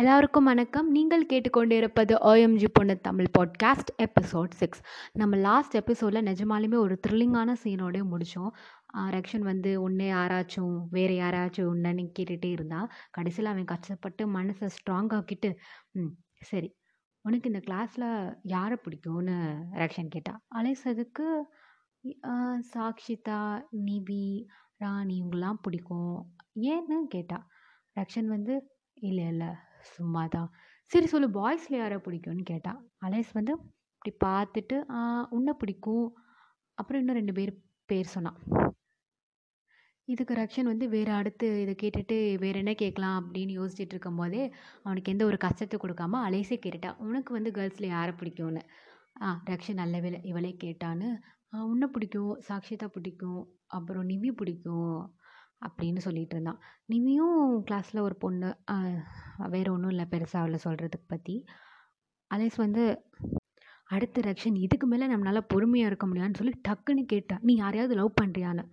எல்லாருக்கும் வணக்கம். நீங்கள் கேட்டுக்கொண்டிருப்பது ஓஎம்ஜி பொண்ணு தமிழ் பாட்காஸ்ட் எபிசோட் சிக்ஸ் நம்ம லாஸ்ட் எபிசோடில் நிஜமாலுமே ஒரு த்ரில்லிங்கான சீனோடய முடித்தோம் ரக்ஷன் வந்து உன்னை யாராச்சும் வேறு யாராச்சும் உன்னன்னு கேட்டுகிட்டே இருந்தால் கடைசியில் அவன் கஷ்டப்பட்டு மனசை ஸ்ட்ராங் ஆக்கிட்டு ம் சரி உனக்கு இந்த கிளாஸில் யாரை பிடிக்கும்னு? ரக்ஷன் கேட்டா. அலேசதுக்கு சாக்ஷிதா நிவி ராணி இவங்கெல்லாம் பிடிக்கும். ஏன்னு கேட்டா. ரக்ஷன் வந்து இல்லை இல்லை சும்மா தான் சரி சொல்லு பாய்ஸில் யாரை பிடிக்கும்னு கேட்டா அலேஸ் வந்து இப்படி பார்த்துட்டு உன்னை பிடிக்கும். அப்புறம் இன்னும் ரெண்டு பேர் பேர் சொன்னான் இதுக்கு ரக்ஷன் வந்து வேறு அடுத்து இதை கேட்டுட்டு வேறு என்ன கேட்கலாம் அப்படின்னு யோசிச்சுட்டு இருக்கும் போதே அவனுக்கு எந்த ஒரு கஷ்டத்தை கொடுக்காம அலேஸே கேட்டுட்டான் உனக்கு வந்து கேர்ள்ஸில் யாரை பிடிக்கும்னு? ஆ ரக்ஷன் நல்ல வேலை இவளே கேட்டான்னு உன்னை பிடிக்கும் சாக்ஷிதா பிடிக்கும் அப்புறம் நிவி பிடிக்கும். அப்படின்னு சொல்லிட்டு இருந்தான். நிவியும் கிளாஸில் ஒரு பொண்ணு வேறு ஒன்றும் இல்லை பெருசாக அவளை சொல்கிறதுக்கு பற்றி அலேஸ் வந்து அடுத்த ரக்ஷன் இதுக்கு மேலே நம்மளால் பொறுமையாக இருக்க முடியாதுன்னு சொல்லி டக்குன்னு கேட்டான் நீ யாரையாவது லவ் பண்ணுறியான்னு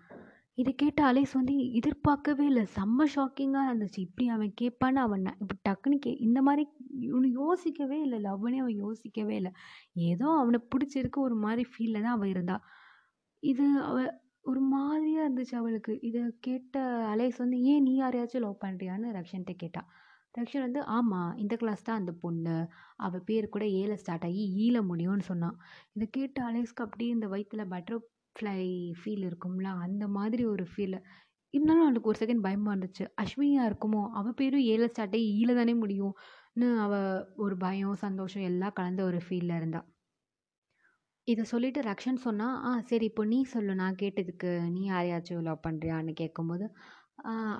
இதை கேட்ட அலேஸ் வந்து எதிர்பார்க்கவே இல்லை. செம்ம ஷாக்கிங்காக இருந்துச்சு. இப்படி அவன் கேட்பான்னு அவன் இப்போ டக்குன்னு கே இந்த மாதிரி இவனு யோசிக்கவே இல்லை. லவ்னே அவன் யோசிக்கவே இல்லை. ஏதோ அவனை பிடிச்சிருக்கு ஒரு மாதிரி ஃபீலில் தான் அவள் இருந்தா. இது அவ ஒரு மாதிரியாக இருந்துச்சு அவளுக்கு. இதை கேட்ட அலேஸ் வந்து ஏன் நீ யாரையாச்சும் லவ் பண்ணுறியான்னு ரக்ஷன்கிட்ட கேட்டாள் ரக்ஷன் வந்து ஆமாம் இந்த கிளாஸ் தான் அந்த பொண்ணு. அவள் பேர் கூட ஏல ஸ்டார்ட் ஆகி e ஈல முடியும்னு சொன்னான் இதை கேட்ட அலேஸ்க்கு அப்படியே இந்த வயிற்றில் பட்டர்ஃப்ளை ஃபீல் இருக்கும்ல அந்த மாதிரி ஒரு ஃபீல் இருந்தாலும் அவளுக்கு ஒரு செகண்ட் பயமாக இருந்துச்சு. அஸ்வினியாக இருக்குமோ? அவள் பேரும் ஏல ஸ்டார்ட் ஆகி e ஈல தானே முடியும்னு அவள் ஒரு பயம் சந்தோஷம் எல்லாம் கலந்த ஒரு ஃபீலில் இருந்தாள் இதை சொல்லிவிட்டு ரக்ஷன் சொன்னால் ஆ சரி இப்போ நீ சொல்லு. நான் கேட்டதுக்கு நீ யாரையாச்சும் லவ் பண்ணுறியான்னு கேட்கும்போது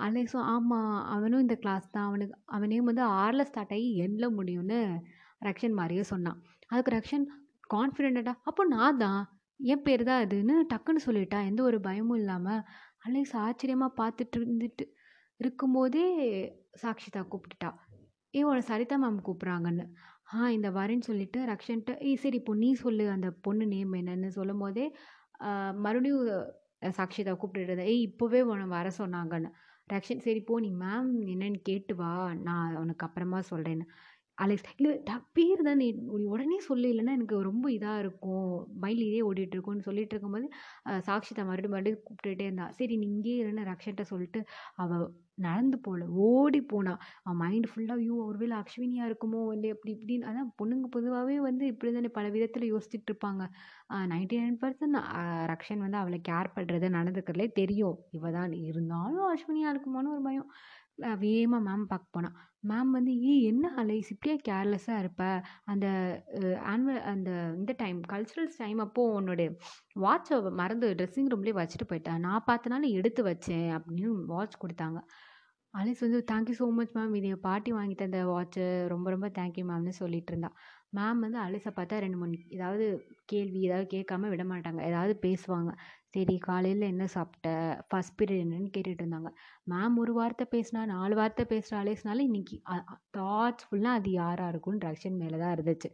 அலேஸும் ஆமாம் அவனும் இந்த கிளாஸ் தான். அவனுக்கு அவனே வந்து ஆறில் ஸ்டார்ட் ஆகி எண்ணில் முடியும்னு ரக்ஷன் மாதிரியே சொன்னான். அதுக்கு ரக்ஷன் கான்ஃபிடென்ட்டாக அப்போ நான் தான். என் பேர் தான் அதுன்னு டக்குன்னு சொல்லிட்டா. எந்த ஒரு பயமும் இல்லாமல் அலேஸ் ஆச்சரியமாக பார்த்துட்டு இருந்துட்டு இருக்கும்போதே சாக்ஷிதா கூப்பிட்டுட்டா. ஏ உன சரிதா மேம் கூப்பிட்றாங்கன்னு. ஆ இந்த வரேன்னு சொல்லிட்டு ரக்ஷன்ட்ட ஏய் சரி இப்போ நீ சொல்லு அந்த பொண்ணு நேம் என்னன்னு சொல்லும் போதே மறுபடியும் சாக்ஷிதா கூப்பிட்டுட்டு ஏய் இப்போவே உன்னை வர சொன்னாங்கன்னு. ரக்ஷன் சரி போ நீ மேம் என்னன்னு கேட்டு வா நான் உனக்கு அப்புறமா சொல்கிறேன்னு அலெக்ஸ் இல்லை ட பேர் தான் நீ உடனே சொல்லு இல்லைன்னா எனக்கு ரொம்ப இதாக இருக்கும் மைண்ட் இதே ஓடிட்டு இருக்கும்னு சொல்லிட்டு இருக்கும்போது சாக்ஷிதா மறுபடியும் மறுபடியும் கூப்பிட்டுட்டே இருந்தா சரி நீ இங்கே இருன்னு ரக்ஷன்ட்ட சொல்லிட்டு அவள் நடந்து போகல ஓடி போனா அவன் மைண்டு ஃபுல்லாக ஐயோ ஒருவேளை அக்ஷ்வினியாக இருக்குமோ இல்லை அப்படி இப்படின்னு அதான் பொண்ணுங்க பொதுவாகவே வந்து இப்படி தானே பல விதத்தில் யோசிச்சுட்டு இருப்பாங்க. நைன்டி நைன் பர்சன்ட் ரக்ஷன் வந்து அவளை கேர் பண்ணுறது நடந்துக்கிறதுலே தெரியும். இவ தான் இருந்தாலும் அஸ்வினியாக இருக்குமான்னு ஒரு பயம். வேகமாக மேம் பார்க்க போனான் மேம் வந்து ஏ என்ன அலைஸ்? இப்படியே கேர்லெஸ்ஸாக இருப்ப? அந்த ஆனுவல் அந்த இந்த டைம் கல்ச்சுரல்ஸ் டைம் அப்போது உன்னோட வாட்சை மறந்து ட்ரெஸ்ஸிங் ரூம்லேயே வச்சுட்டு போயிட்டேன் நான் பார்த்தனால எடுத்து வச்சேன் அப்படின்னு வாட்ச் கொடுத்தாங்க. அலிஸ் வந்து தேங்க்யூ ஸோ மச் மேம் இது என் பாட்டி வாங்கி தந்த வாட்ச்சு ரொம்ப ரொம்ப தேங்க்யூ மேம்னு சொல்லிட்டு இருந்தா. மேம் வந்து அலிஸை பார்த்தா ரெண்டு மூணு ஏதாவது கேள்வி ஏதாவது கேட்காம விட மாட்டாங்க ஏதாவது பேசுவாங்க. சரி காலையில் என்ன சாப்பிட்ட? ஃபஸ்ட் பீரியட் என்னன்னு கேட்டுட்டு இருந்தாங்க. மேம் ஒரு வார்த்தை பேசினா நாலு வார்த்தை பேசுகிற அலேஸ்னால இன்னைக்கு தாட்ஸ் ஃபுல்லாக அது யாராக இருக்கும்னு ரக்ஷன் மேலே தான் இருந்துச்சு.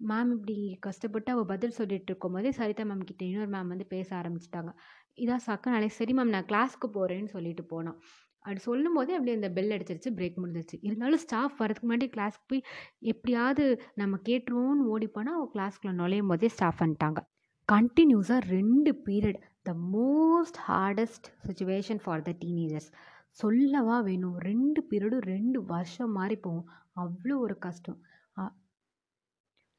மேம் இப்படி கஷ்டப்பட்டு அவள் பதில் சொல்லிட்டு இருக்கும் போதே சரிதா மேம் கிட்ட இன்னொரு மேம் வந்து பேச ஆரம்பிச்சிட்டாங்க. இதான் சக்கன் அலேஸ் சரி மேம் நான் கிளாஸ்க்கு போகிறேன்னு சொல்லிட்டு போனான். அப்படி சொல்லும் போதே அப்படியே அந்த பெல் அடிச்சிருச்சு பிரேக் முடிஞ்சிருச்சு. இருந்தாலும் ஸ்டாஃப் வரதுக்கு முன்னாடி கிளாஸ்க்கு போய் எப்படியாவது நம்ம கேட்டுருவோம்னு ஓடி போனால் அவள் கிளாஸ்க்குள்ளே நுழையும் போதே ஸ்டாஃப் வந்துட்டாங்க. கண்டினியூஸாக ரெண்டு period the most hardest situation for the teenagers சொல்லவா வேணும்? ரெண்டு பீரியடும் ரெண்டு வருஷம் மாதிரி போகும். அவ்வளோ ஒரு கஷ்டம்.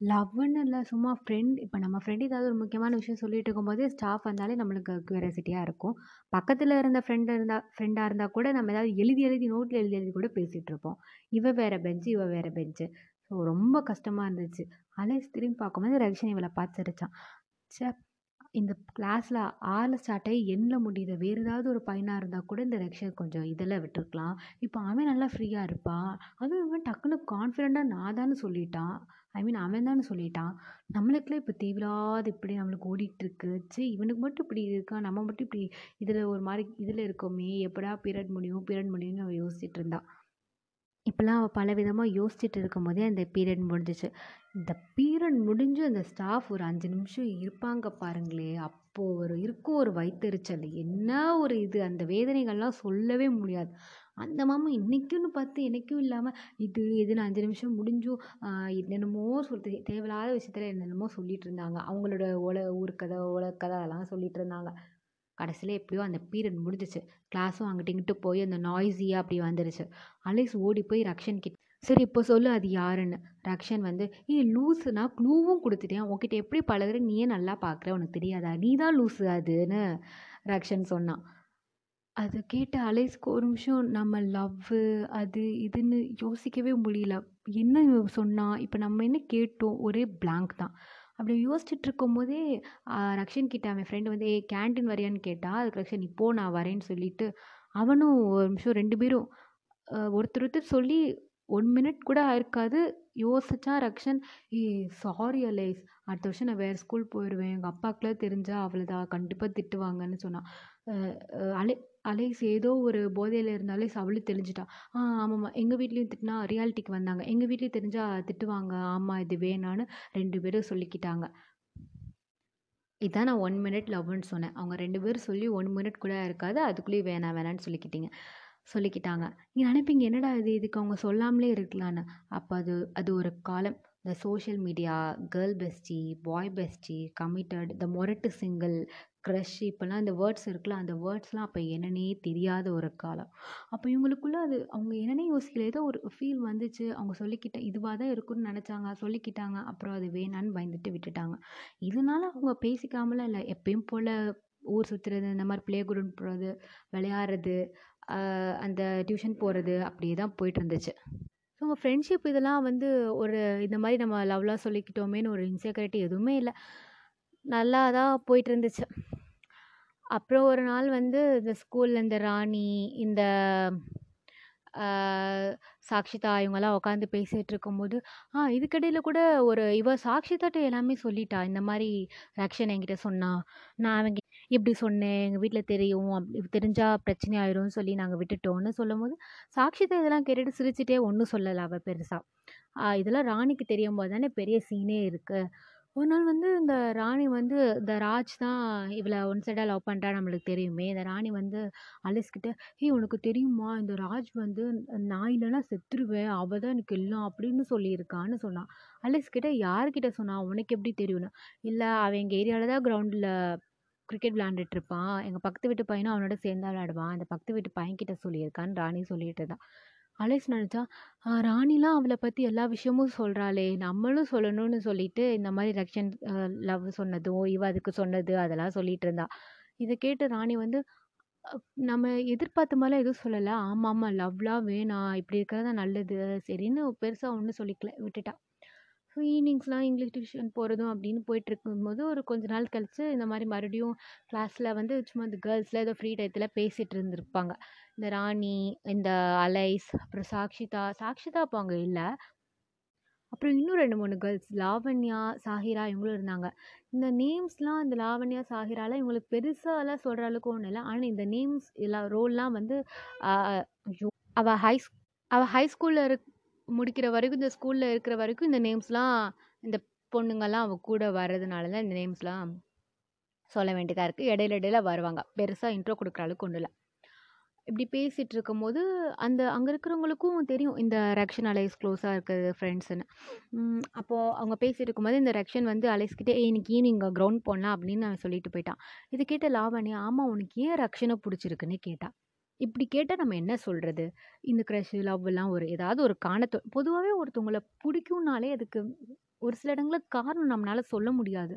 லவ்னு இல்லை சும்மா ஃப்ரெண்ட் இப்போ நம்ம ஃப்ரெண்ட் ஏதாவது ஒரு முக்கியமான விஷயம் சொல்லிட்டு இருக்கும்போது ஸ்டாஃப் வந்தாலே நம்மளுக்கு க்யூரியாசிட்டியாக இருக்கும். பக்கத்தில் இருந்த ஃப்ரெண்டு இருந்தால் ஃப்ரெண்டாக இருந்தால் கூட நம்ம ஏதாவது எழுதி எழுதி நோட்டில் எழுதி எழுதி கூட பேசிகிட்டு இருப்போம். இவ வேறு பெஞ்சு இவ வேறு பெஞ்சு ஸோ ரொம்ப கஷ்டமாக இருந்துச்சு. அலேஸ் திரும்பி பார்க்கும்போது ரவிஷன் இவளை பார்த்து சிரிச்சான். ச்சே இந்த கிளாஸில் ஆறில் ஸ்டார்ட் ஆகி எண்ணில் முடியுது. வேறு ஏதாவது ஒரு பையனாக இருந்தால் கூட இந்த ரக்ஷன் கொஞ்சம் இதில் விட்டுருக்கலாம். இப்போ அவன் நல்லா ஃப்ரீயாக இருப்பான் அதுவும் இவன் டக்குன்னு கான்ஃபிடெண்ட்டாக நான் தானே சொல்லிட்டான். ஐ மீன் அவன் தானே சொல்லிட்டான். நம்மளுக்குலாம் இப்போ தேவையில்லாத இப்படி நம்மளுக்கு ஓடிட்டுருக்கு சரி இவனுக்கு மட்டும் இப்படி இருக்கான் நம்ம மட்டும் இப்படி இதில் ஒரு மாதிரி இதில் இருக்கோமே. எப்படா பீரியட் முடியும் பீரியட் முடியும்னு அவள் யோசிச்சுட்டு இருந்தா இப்போலாம் அவள் பல விதமாக யோசிச்சுட்டு இருக்கும் போதே அந்த பீரியட் முடிஞ்சிச்சு. இந்த பீரியட் முடிஞ்சு அந்த ஸ்டாஃப் ஒரு அஞ்சு நிமிஷம் இருப்பாங்க பாருங்களே. அப்போது ஒரு இருக்கும் ஒரு வயிற்றுச்சல் என்ன ஒரு இது? அந்த வேதனைகள்லாம் சொல்லவே முடியாது. அந்த மாமா இன்றைக்குன்னு பார்த்து என்னைக்கும் இல்லாமல் இது இதுன்னு அஞ்சு நிமிஷம் முடிஞ்சும் என்னென்னமோ சொல்லி தேவையில்லாத விஷயத்துல என்னென்னமோ சொல்லிகிட்டு இருந்தாங்க. அவங்களோட உல ஊர் கதை உலக கதை அதெல்லாம் சொல்லிகிட்டு இருந்தாங்க. கடைசியில் எப்படியோ அந்த பீரியட் முடிஞ்சிச்சு கிளாஸும் அங்கிட்டு இங்கிட்டு போய் அந்த நாய்ஸியாக அப்படி வந்துருச்சு. அலேஸ் ஓடி போய் ரக்ஷன் கிட்ட சரி இப்போ சொல்லு அது யாருன்னு. ரக்ஷன் வந்து ஏய் லூஸு நான் க்ளூவும் கொடுத்துட்டேன். உங்ககிட்ட எப்படி பழகுற நீயே நல்லா பார்க்குற உனக்கு தெரியாதா? நீ தான் லூஸு அதுன்னு ரக்ஷன் சொன்னான். அது கேட்ட அலைஸ்க்கு ஒரு நிமிஷம் நம்ம லவ்வு அது இதுன்னு யோசிக்கவே முடியல. என்ன சொன்னால் இப்போ நம்ம என்ன கேட்டோம்? ஒரே பிளாங்க் தான். அப்படி யோசிச்சுட்டு இருக்கும்போதே ஆஹ் ரக்ஷன் கிட்ட அவன் ஃப்ரெண்டு வந்து ஏ கேன்டீன் வரியான்னு கேட்டால் அதுக்கு ரக்ஷன் இப்போ நான் வரேன்னு சொல்லிட்டு அவனும் ஒரு நிமிஷம் ரெண்டு பேரும் ஒருத்தர் ஒருத்தர் சொல்லி ஒன் மினிட் கூட ஆயிருக்காது. யோசிச்சா ரக்ஷன் ஏ சாரி அலேஸ். அடுத்த வருஷம் நான் வேறு ஸ்கூல் போயிடுவேன் எங்கள் அப்பாக்குலாம் தெரிஞ்சா அவ்வளோதான் கண்டிப்பாக திட்டுவாங்கன்னு சொன்னான் அலே அலேஸ் ஏதோ ஒரு போதையில் இருந்தாலே அவளும் தெரிஞ்சிட்டா. ஆ ஆமாம்மா. எங்கள் வீட்லேயும் திட்டினா ரியாலிட்டிக்கு வந்தாங்க. எங்கள் வீட்லேயும் தெரிஞ்சால் திட்டுவாங்க. ஆமாம் இது வேணான்னு ரெண்டு பேரும் சொல்லிக்கிட்டாங்க. இதான் நான் ஒன் மினிட் லவ்னு சொன்னேன். அவங்க ரெண்டு பேரும் சொல்லி ஒன் மினிட் கூட இருக்காது. அதுக்குள்ளேயே வேணாம் வேணான்னு சொல்லிக்கிட்டீங்க. சொல்லிக்கிட்டாங்க. நீங்கள் நினைப்பீங்க என்னடா இது? இதுக்கு அவங்க சொல்லாமலே இருக்கலான்னு அப்போ அது அது ஒரு காலம். இந்த social media girl bestie boy bestie committed இந்த மொரட்டு சிங்கிள் க்ரஷ் இப்போல்லாம் இந்த வேர்ட்ஸ் இருக்குல்ல அந்த வேர்ட்ஸ்லாம் அப்போ என்னன்னே தெரியாத ஒரு காலம். அப்போ இவங்களுக்குள்ள அது அவங்க என்னன்னே யோசிக்கல. ஏதோ ஒரு ஃபீல் வந்துச்சு. அவங்க சொல்லிக்கிட்ட இதுவாக தான் இருக்கும்னு நினச்சாங்க. சொல்லிக்கிட்டாங்க. அப்புறம் அது வேணான்னு பயந்துட்டு விட்டுட்டாங்க. இதனால அவங்க பேசிக்காமலாம் இல்லை. எப்பயும் போல் ஊர் சுற்றுறது இந்த மாதிரி ப்ளே குரூப் போகிறது விளையாடுறது அந்த டியூஷன் போகிறது அப்படியே தான் போயிட்டுருந்துச்சு. ஸோ உங்கள் ஃப்ரெண்ட்ஷிப் இதெல்லாம் வந்து ஒரு இந்த மாதிரி நம்ம லவ்லாம் சொல்லிக்கிட்டோமேன்னு ஒரு இன்செக்யூரிட்டி எதுவுமே இல்லை. நல்லா தான் போயிட்டுருந்துச்சு. அப்புறம் ஒரு நாள் வந்து இந்த ஸ்கூலில் இந்த ராணி இந்த சாக்ஷிதா இவங்கெல்லாம் உட்காந்து பேசிகிட்டு இருக்கும்போது ஆ இதுக்கடையில் கூட ஒரு இவ சாக்ஷிதாட்ட எல்லாமே சொல்லிட்டா இந்த மாதிரி ரக்ஷன் என்கிட்ட சொன்னா நான் அவங்க இப்படி சொன்னேன்? எங்கள் வீட்டில் தெரியும். அப்படி தெரிஞ்சால் பிரச்சனை ஆயிரும்னு சொல்லி நாங்கள் விட்டுட்டோம்னு சொல்லும்போது சாக்ஷிதா இதெல்லாம் கேட்டுட்டு சிரிச்சிட்டே ஒன்றும் சொல்லலை அவள் பெருசாக இதெல்லாம் ராணிக்கு தெரியும் போது தானே பெரிய சீனே இருக்குது ஒரு நாள் வந்து இந்த ராணி வந்து இந்த ராஜ் தான் இவளை ஒன் சைடாக லவ் பண்ணுறா நம்மளுக்கு தெரியுமே. இந்த ராணி வந்து அலிஸ் கிட்ட ஏய் உனக்கு தெரியுமா? இந்த ராஜ் வந்து நான் இல்லைனா செத்துருவேன். அவள் தான் எனக்கு எல்லாம் அப்படின்னு சொல்லியிருக்கான்னு சொன்னான். அலிஸ்கிட்ட யார்கிட்ட சொன்னான்? உனக்கு எப்படி தெரியும்னு? இல்லை அவன் எங்கள் ஏரியாவில் தான் கிரவுண்டில் கிரிக்கெட் விளையாண்டுட்டு இருப்பான். எங்கள் பக்கத்து வீட்டு பையனும் அவனோட சேர்ந்து தான் விளையாடுவான். அந்த பக்கத்து வீட்டு பையன்கிட்ட சொல்லியிருக்கான்னு ராணி சொல்லிட்டு இருந்தான். அலேஸ் நினச்சா ராணிலாம் அவளை பற்றி எல்லா விஷயமும் சொல்கிறாளே நம்மளும் சொல்லணும்னு சொல்லிட்டு இந்த மாதிரி ரக்ஷன் லவ் சொன்னதும் இவ அதுக்கு சொன்னது அதெல்லாம் சொல்லிட்டு இருந்தா. இதை கேட்டு ராணி வந்து நம்ம எதிர்பார்த்த மாதிரிலாம் எதுவும் சொல்லலை. ஆமாம் ஆமாம் லவ்லாம் வேணாம். இப்படி இருக்கிறது தான் நல்லது. சரின்னு பெருசாக ஒன்றும் சொல்லிக்கல. விட்டுட்டா. ஸோ ஈவினிங்ஸ்லாம் இங்கிலீஷ் டியூஷன் போகிறதும் அப்படின்னு போயிட்டு இருக்கும்போது ஒரு கொஞ்ச நாள் கழித்து இந்த மாதிரி மறுபடியும் கிளாஸில் வந்து சும்மா இந்த கேர்ள்ஸில் ஏதோ ஃப்ரீ டயத்தில் பேசிகிட்டு இருந்திருப்பாங்க. இந்த ராணி இந்த அலைஸ் அப்புறம் சாக்ஷிதா சாக்ஷிதா அப்போ அங்கே இல்லை. அப்புறம் இன்னும் ரெண்டு மூணு கேர்ள்ஸ் லாவண்யா சாஹிரா இவங்களும் இருந்தாங்க. இந்த நேம்ஸ்லாம் இந்த லாவண்யா சாஹிராலாம் இவங்களுக்கு பெருசாலாம் சொல்கிற அளவுக்கு ஒன்றும் இல்லை. ஆனால் இந்த நேம்ஸ் எல்லா ரோல்லாம் வந்து ஐயோ அவள் ஹை அவள் ஹை ஸ்கூலில் இருக் முடிக்கிற வரைக்கும் இந்த ஸ்கூலில் இருக்கிற வரைக்கும் இந்த நேம்ஸ்லாம் இந்த பொண்ணுங்கள்லாம் அவள் கூட வர்றதுனால தான் இந்த நேம்ஸ்லாம் சொல்ல வேண்டியதாக இருக்குது இடையில இடையில வருவாங்க. பெருசாக இன்ட்ரோ கொடுக்குற அளவுக்கு ஒன்றும் இல்லை. இப்படி பேசிகிட்டு இருக்கும்போது அந்த அங்கே இருக்கிறவங்களுக்கும் தெரியும் இந்த ரக்ஷன் அலைஸ் க்ளோஸாக இருக்கிறது ஃப்ரெண்ட்ஸுன்னு அப்போது அவங்க பேசிட்டு இருக்கும்போது இந்த ரக்ஷன் வந்து அலைஸ்கிட்டே ஏய் இன்னைக்கு ஈவினிங் கிரவுண்ட் போடலாம் அப்படின்னு அவன் சொல்லிட்டு போயிட்டான். இது கேட்ட லாவணி ஆமாம் உனக்கு ஏன் ரக்ஷனை பிடிச்சிருக்குன்னு? கேட்டா இப்படி கேட்டால் நம்ம என்ன சொல்கிறது இந்த க்ரஷ் லவ்லாம் ஒரு ஏதாவது ஒரு காரணத்தோ பொதுவாகவே ஒருத்தவங்களை பிடிக்கும்னாலே அதுக்கு ஒரு சில இடங்களில் காரணம் நம்மளால சொல்ல முடியாது.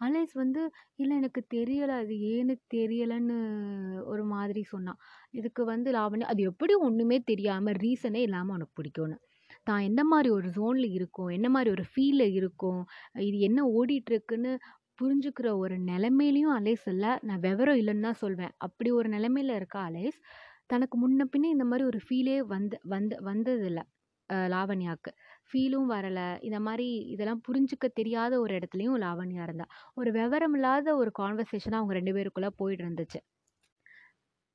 அலைஸ் வந்து இல்லை எனக்கு தெரியலை அது ஏன்னு தெரியலைன்னு ஒரு மாதிரி சொன்னான். இதுக்கு வந்து லாவண்யா அது எப்படி ஒன்றுமே தெரியாமல் ரீசனே இல்லாமல் உனக்கு பிடிக்கும்னு. தான் என்ன மாதிரி ஒரு ஜோனில் இருக்கும்? என்ன மாதிரி ஒரு ஃபீலில் இருக்கும்? இது என்ன ஓடிட்டுருக்குன்னு புரிஞ்சுக்கிற ஒரு நிலைமையிலையும் அலேஸ் இல்லை. நான் விவரம் இல்லைன்னு தான் சொல்வேன். அப்படி ஒரு நிலமையில இருக்கா அலேஸ் தனக்கு முன்ன பின்னே இந்த மாதிரி ஒரு ஃபீலே வந்து வந்து வந்ததில்லை. லாவண்யாவுக்கு. ஃபீலும் வரலை. இந்த மாதிரி இதெல்லாம் புரிஞ்சுக்க தெரியாத ஒரு இடத்துலையும் லாவண்யா இருந்தா. ஒரு விவரம் இல்லாத ஒரு கான்வர்சேஷனாக அவங்க ரெண்டு பேருக்குள்ளே போயிட்டு இருந்துச்சு.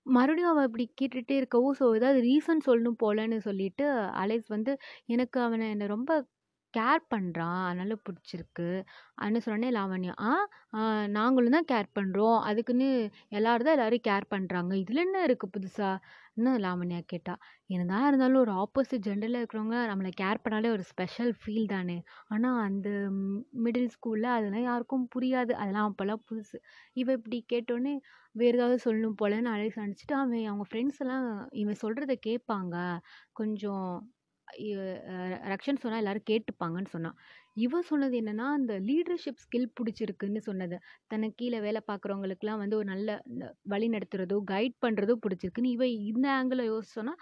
மறுபடியும் அவள் இப்படி கேட்டுகிட்டே இருக்கவும் ஸோ ஏதாவது ரீசன் சொல்லணும் போலன்னு சொல்லிட்டு அலேஸ் வந்து எனக்கு அவனை என்னை ரொம்ப கேர் பண்ணுறான் அதனால் பிடிச்சிருக்கு. அப்படின்னு சொன்னோடனே லாவண்யா ஆ நாங்களும் தான் கேர் பண்ணுறோம் அதுக்குன்னு எல்லோரும் தான் எல்லாரையும் கேர் பண்ணுறாங்க இதில் என்ன இருக்குது புதுசான்னு லாவண்யா கேட்டா என்னதான் இருந்தாலும் ஒரு ஆப்போசிட் ஜெண்டரில் இருக்கிறவங்க நம்மளை கேர் பண்ணாலே ஒரு ஸ்பெஷல் ஃபீல் தானே. ஆனால் அந்த மிடில் ஸ்கூலில் அதெல்லாம் யாருக்கும் புரியாது. அதெல்லாம் அப்போல்லாம் புதுசு. இவள் இப்படி கேட்டோடனே வேறு ஏதாவது சொல்லணும் போலன்னு அலேக்ஸ் நினச்சிட்டு அவன் அவங்க ஃப்ரெண்ட்ஸ் எல்லாம் இவன் சொல்கிறத கேட்பாங்க. கொஞ்சம் ரக்ஷன் சொன்னால் எல்லாரும் கேட்டுப்பாங்கன்னு சொன்னான். இவ சொன்னது என்னென்னா அந்த லீடர்ஷிப் ஸ்கில் பிடிச்சிருக்குன்னு சொன்னது. தனக்கு கீழே வேலை பார்க்குறவங்களுக்குலாம் வந்து ஒரு நல்ல வழி நடத்துகிறதோ கைட் பண்ணுறதோ பிடிச்சிருக்குன்னு இவ இந்த ஆங்கிளில் யோசிச்சோன்னா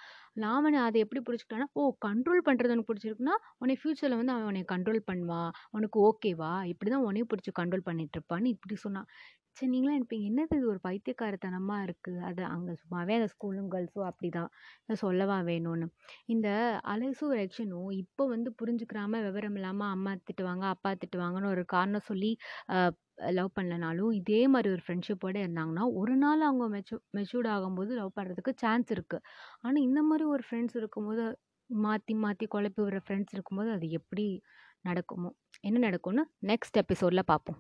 லாவணி அதை எப்படி பிடிச்சிக்கிட்டான்னா ஓ கண்ட்ரோல் பண்ணுறது உனக்கு பிடிச்சிருக்குன்னா உன்னை ஃப்யூச்சரில் வந்து அவன் உன்னை கண்ட்ரோல் பண்ணுவான் உனக்கு ஓகேவா இப்படி தான் உனையும் பிடிச்சி கண்ட்ரோல் பண்ணிட்டு இருப்பான்னு இப்படி சொன்னான் சரி நீங்களாம் நினைப்பீங்க என்னது இது ஒரு பைத்தியக்காரத்தனமாக இருக்குது அது அங்கே சும்மாவே அந்த ஸ்கூலும் கேர்ள்ஸும் அப்படி தான் சொல்லவா வேணும்னு. இந்த அலைஸும் ரெக்ஷனும் இப்போ வந்து புரிஞ்சுக்கிறாம விவரம் இல்லாமல் அம்மா திட்டுவாங்க அப்பா திட்டுவாங்கன்னு ஒரு காரணம் சொல்லி லவ் பண்ணலனாலும் இதே மாதிரி ஒரு ஃப்ரெண்ட்ஷிப்போடு இருந்தாங்கன்னா ஒரு நாள் அவங்க மெச்சூ மெச்சூர்ட் ஆகும்போது லவ் பண்ணுறதுக்கு சான்ஸ் இருக்குது ஆனால் இந்த மாதிரி ஒரு ஃப்ரெண்ட்ஸ் இருக்கும்போது மாற்றி மாற்றி குழப்பி விடுற ஃப்ரெண்ட்ஸ் இருக்கும்போது அது எப்படி நடக்குமோ என்ன நடக்கும்னு நெக்ஸ்ட் எபிசோடில் பார்ப்போம்